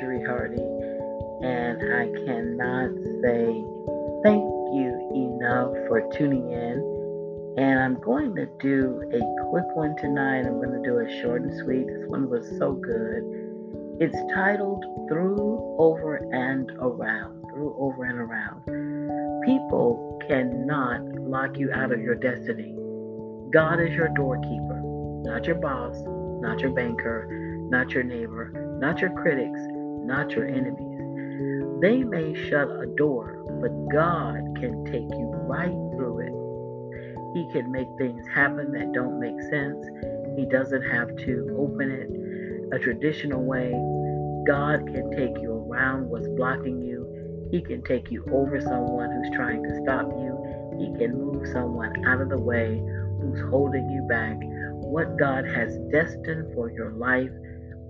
Therapy. Hardy, and I cannot say thank you enough for tuning in. And I'm going to do a quick one tonight. I'm going to do it short and sweet. This one was so good. It's titled Through, Over, and Around. Through, Over, and Around. People cannot lock you out of your destiny. God is your doorkeeper, not your boss, not your banker, not your neighbor, not your critics, not your enemies. They may shut a door, but God can take you right through it. He can make things happen that don't make sense. He doesn't have to open it a traditional way. God can take you around what's blocking you. He can take you over someone who's trying to stop you. He can move someone out of the way who's holding you back what God has destined for your life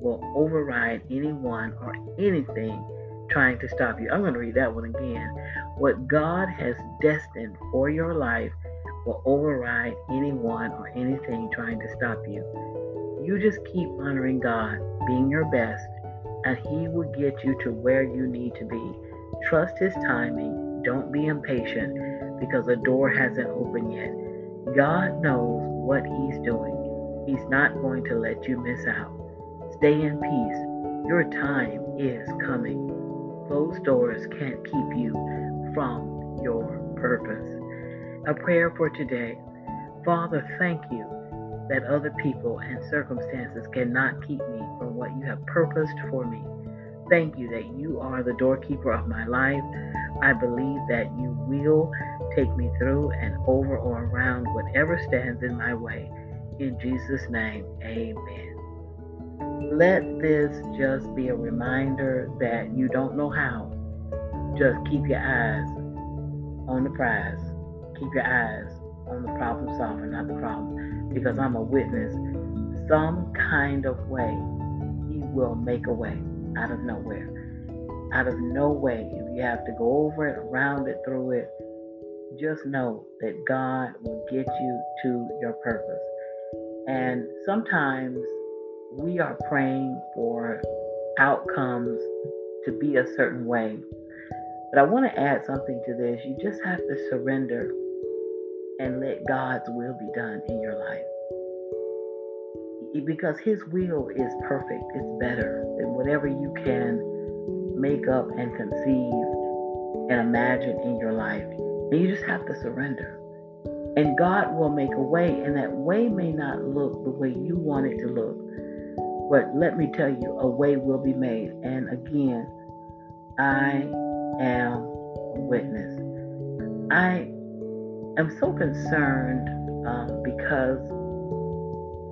will override anyone or anything trying to stop you. I'm going to read that one again. What God has destined for your life will override anyone or anything trying to stop you. You just keep honoring God, being your best, and He will get you to where you need to be. Trust His timing. Don't be impatient because the door hasn't opened yet. God knows what He's doing. He's not going to let you miss out. Stay in peace. Your time is coming. Closed doors can't keep you from your purpose. A prayer for today. Father, thank you that other people and circumstances cannot keep me from what you have purposed for me. Thank you that you are the doorkeeper of my life. I believe that you will take me through and over or around whatever stands in my way. In Jesus' name, amen. Let this just be a reminder that you don't know how. Just keep your eyes on the prize. Keep your eyes on the problem solver, not the problem. Because I'm a witness. Some kind of way, He will make a way out of nowhere. Out of no way. If you have to go over it, around it, through it, just know that God will get you to your purpose. And sometimes we are praying for outcomes to be a certain way. But I want to add something to this. You just have to surrender and let God's will be done in your life. Because His will is perfect, it's better than whatever you can make up and conceive and imagine in your life. And you just have to surrender. And God will make a way, and that way may not look the way you want it to look. But let me tell you, a way will be made. And again, I am a witness. I am so concerned um, because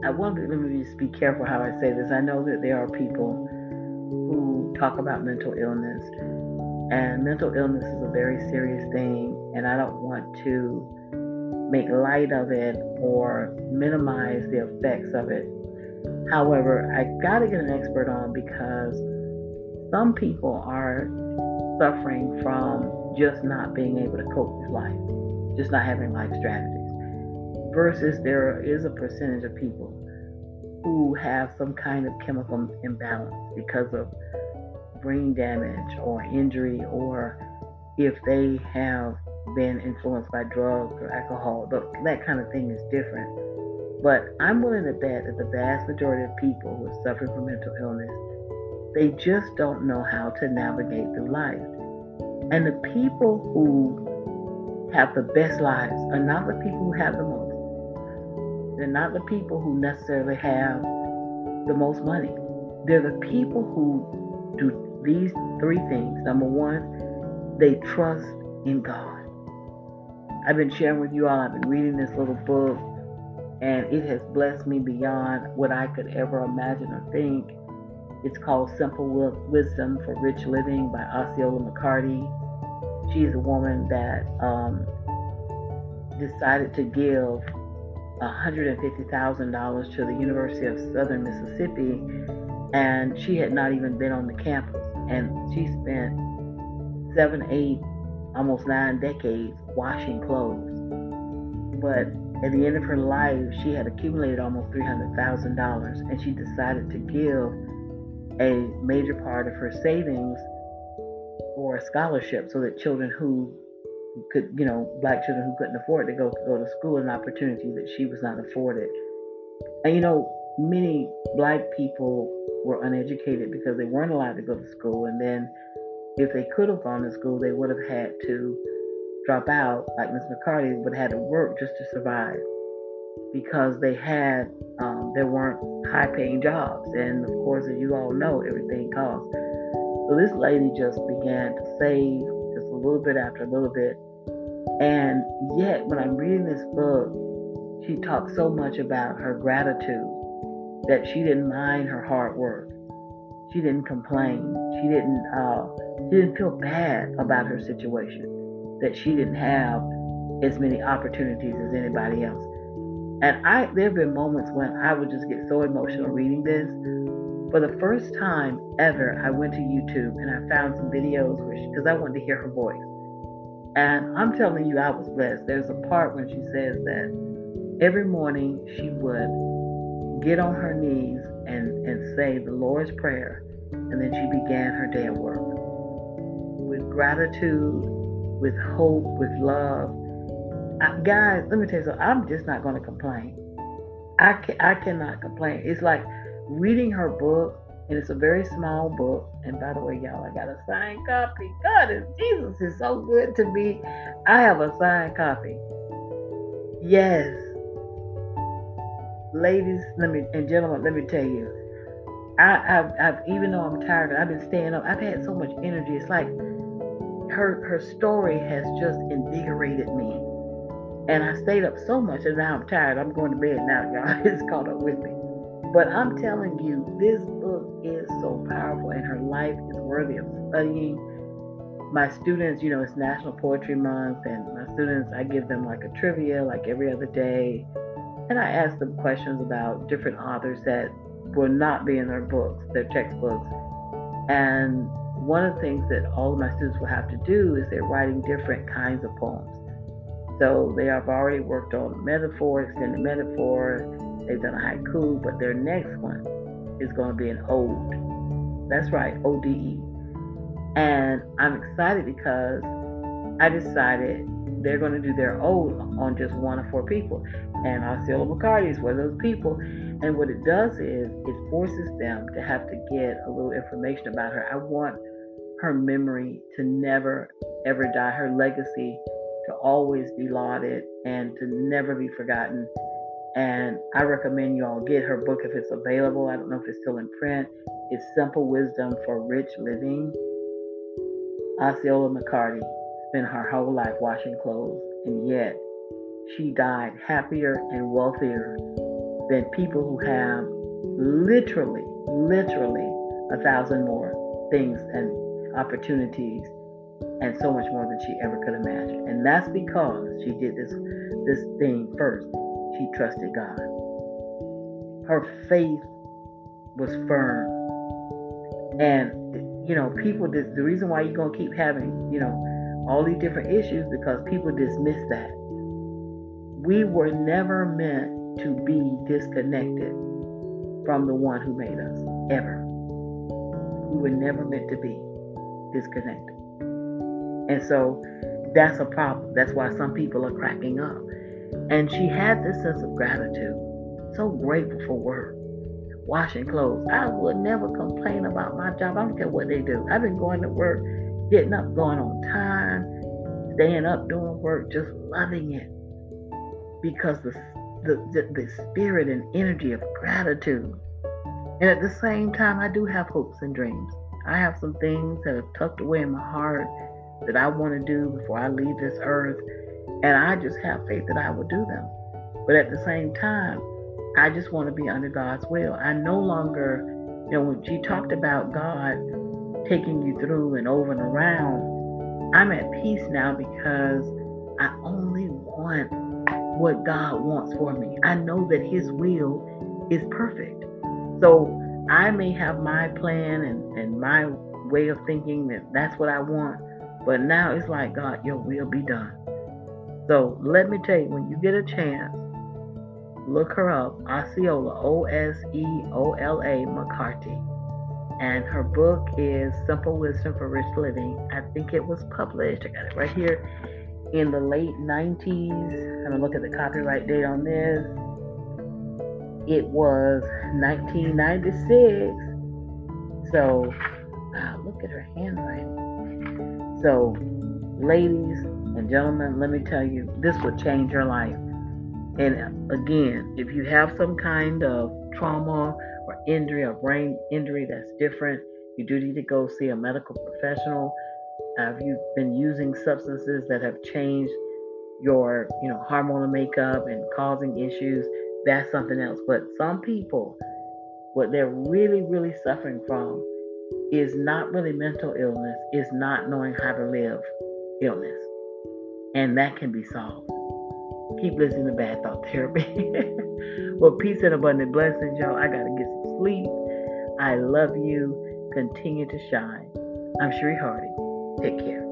I want to let me just be careful how I say this. I know that there are people who talk about mental illness, and mental illness is a very serious thing, and I don't want to make light of it or minimize the effects of it. However, I got to get an expert on because some people are suffering from just not being able to cope with life, just not having life strategies. Versus there is a percentage of people who have some kind of chemical imbalance because of brain damage or injury, or if they have been influenced by drugs or alcohol. That kind of thing is different. But I'm willing to bet that the vast majority of people who are suffering from mental illness, they just don't know how to navigate through life. And the people who have the best lives are not the people who have the most. They're not the people who necessarily have the most money. They're the people who do these three things. Number one, they trust in God. I've been sharing with you all, I've been reading this little book, and it has blessed me beyond what I could ever imagine or think. It's called Simple Wisdom for Rich Living by Osceola McCarty. She's a woman that um, decided to give $150,000 to the University of Southern Mississippi, and she had not even been on the campus. And she spent seven, eight, almost nine decades washing clothes. But at the end of her life, she had accumulated almost $300,000 and she decided to give a major part of her savings for a scholarship so that children who could, you know, black children who couldn't afford to go go to school an opportunity that she was not afforded. And you know, many black people were uneducated because they weren't allowed to go to school, and then if they could have gone to school, they would have had to drop out, like Miss McCarty would have had to work just to survive because they had um, there weren't high paying jobs. And of course as you all know everything costs. So this lady just began to save just a little bit after a little bit. And yet when i'm reading this book she talks so much about her gratitude that she didn't mind her hard work. She didn't complain. She didn't uh, she didn't feel bad about her situation that she didn't have as many opportunities as anybody else. And I there have been moments when I would just get so emotional reading this. For the first time ever, I went to YouTube and I found some videos because I wanted to hear her voice. And I'm telling you, I was blessed. There's a part when she says that every morning she would get on her knees and, and say the Lord's Prayer, and then she began her day of work with gratitude with hope, with love. I, guys, let me tell you something. I'm just not going to complain. I can, I cannot complain. It's like reading her book, and it's a very small book. And by the way, y'all, I got a signed copy. God Jesus is so good to me. I have a signed copy. Yes, ladies, let me and gentlemen, let me tell you. I, have I've even though I'm tired, I've been staying up. I've had so much energy. It's like her her story has just invigorated me. And I stayed up so much and now I'm tired. I'm going to bed now, y'all. It's caught up with me. But I'm telling you, this book is so powerful and her life is worthy of studying. My students, you know, it's National Poetry Month, and my students, I give them like a trivia like every other day. And I ask them questions about different authors that will not be in their books, their textbooks. And one of the things that all of my students will have to do is they're writing different kinds of poems. So they have already worked on metaphor, extended metaphor, they've done a haiku, but their next one is going to be an ode. That's right, ODE. And I'm excited because I decided they're going to do their ode on just one or four people. And Osceola McCarty is one of those people. And what it does is it forces them to have to get a little information about her. I want her memory to never, ever die, her legacy to always be lauded and to never be forgotten. And I recommend you all get her book if it's available. I don't know if it's still in print. It's Simple Wisdom for Rich Living. Osceola McCarty spent her whole life washing clothes, and yet she died happier and wealthier than people who have literally, literally a thousand more things and opportunities and so much more than she ever could imagine. And that's because she did this this thing first. She trusted God. Her faith was firm. And you know, people the reason why you're gonna keep having, you know, all these different issues because people dismiss that. We were never meant to be disconnected from the one who made us, ever. We were never meant to be disconnected. And so that's a problem. That's why some people are cracking up. And she had this sense of gratitude, so grateful for work, washing clothes. I would never complain about my job. I don't care what they do. I've been going to work, getting up, going on time, staying up, doing work, just loving it because the the, the, the spirit and energy of gratitude. And at the same time, I do have hopes and dreams. I have some things that are tucked away in my heart that I want to do before I leave this earth. And I just have faith that I will do them. But at the same time, I just want to be under God's will. I no longer, you know, when she talked about God taking you through and over and around, I'm at peace now because I only want what God wants for me. I know that His will is perfect. So I may have my plan and, and my way of thinking that that's what I want, but now it's like, God, your will be done. So let me tell you, when you get a chance, look her up, Osceola, O S E O L A McCarty. And her book is Simple Wisdom for Rich Living. I think it was published, I got it right here, in the late 90s. I'm going to look at the copyright date on this. It was 1996. So, wow, look at her handwriting. So, ladies and gentlemen, let me tell you, this will change your life. And uh, again, if you have some kind of trauma or injury or brain injury that's different, you do need to go see a medical professional. Have you've been using substances that have changed your, you know, hormonal makeup and causing issues? That's something else. But some people, what they're really, really suffering from is not really mental illness, is not knowing how to live illness. And that can be solved. Keep listening to Bad Thought Therapy. well, peace and abundant blessings, y'all. I got to get some sleep. I love you. Continue to shine. I'm Cherie Hardy. Take care.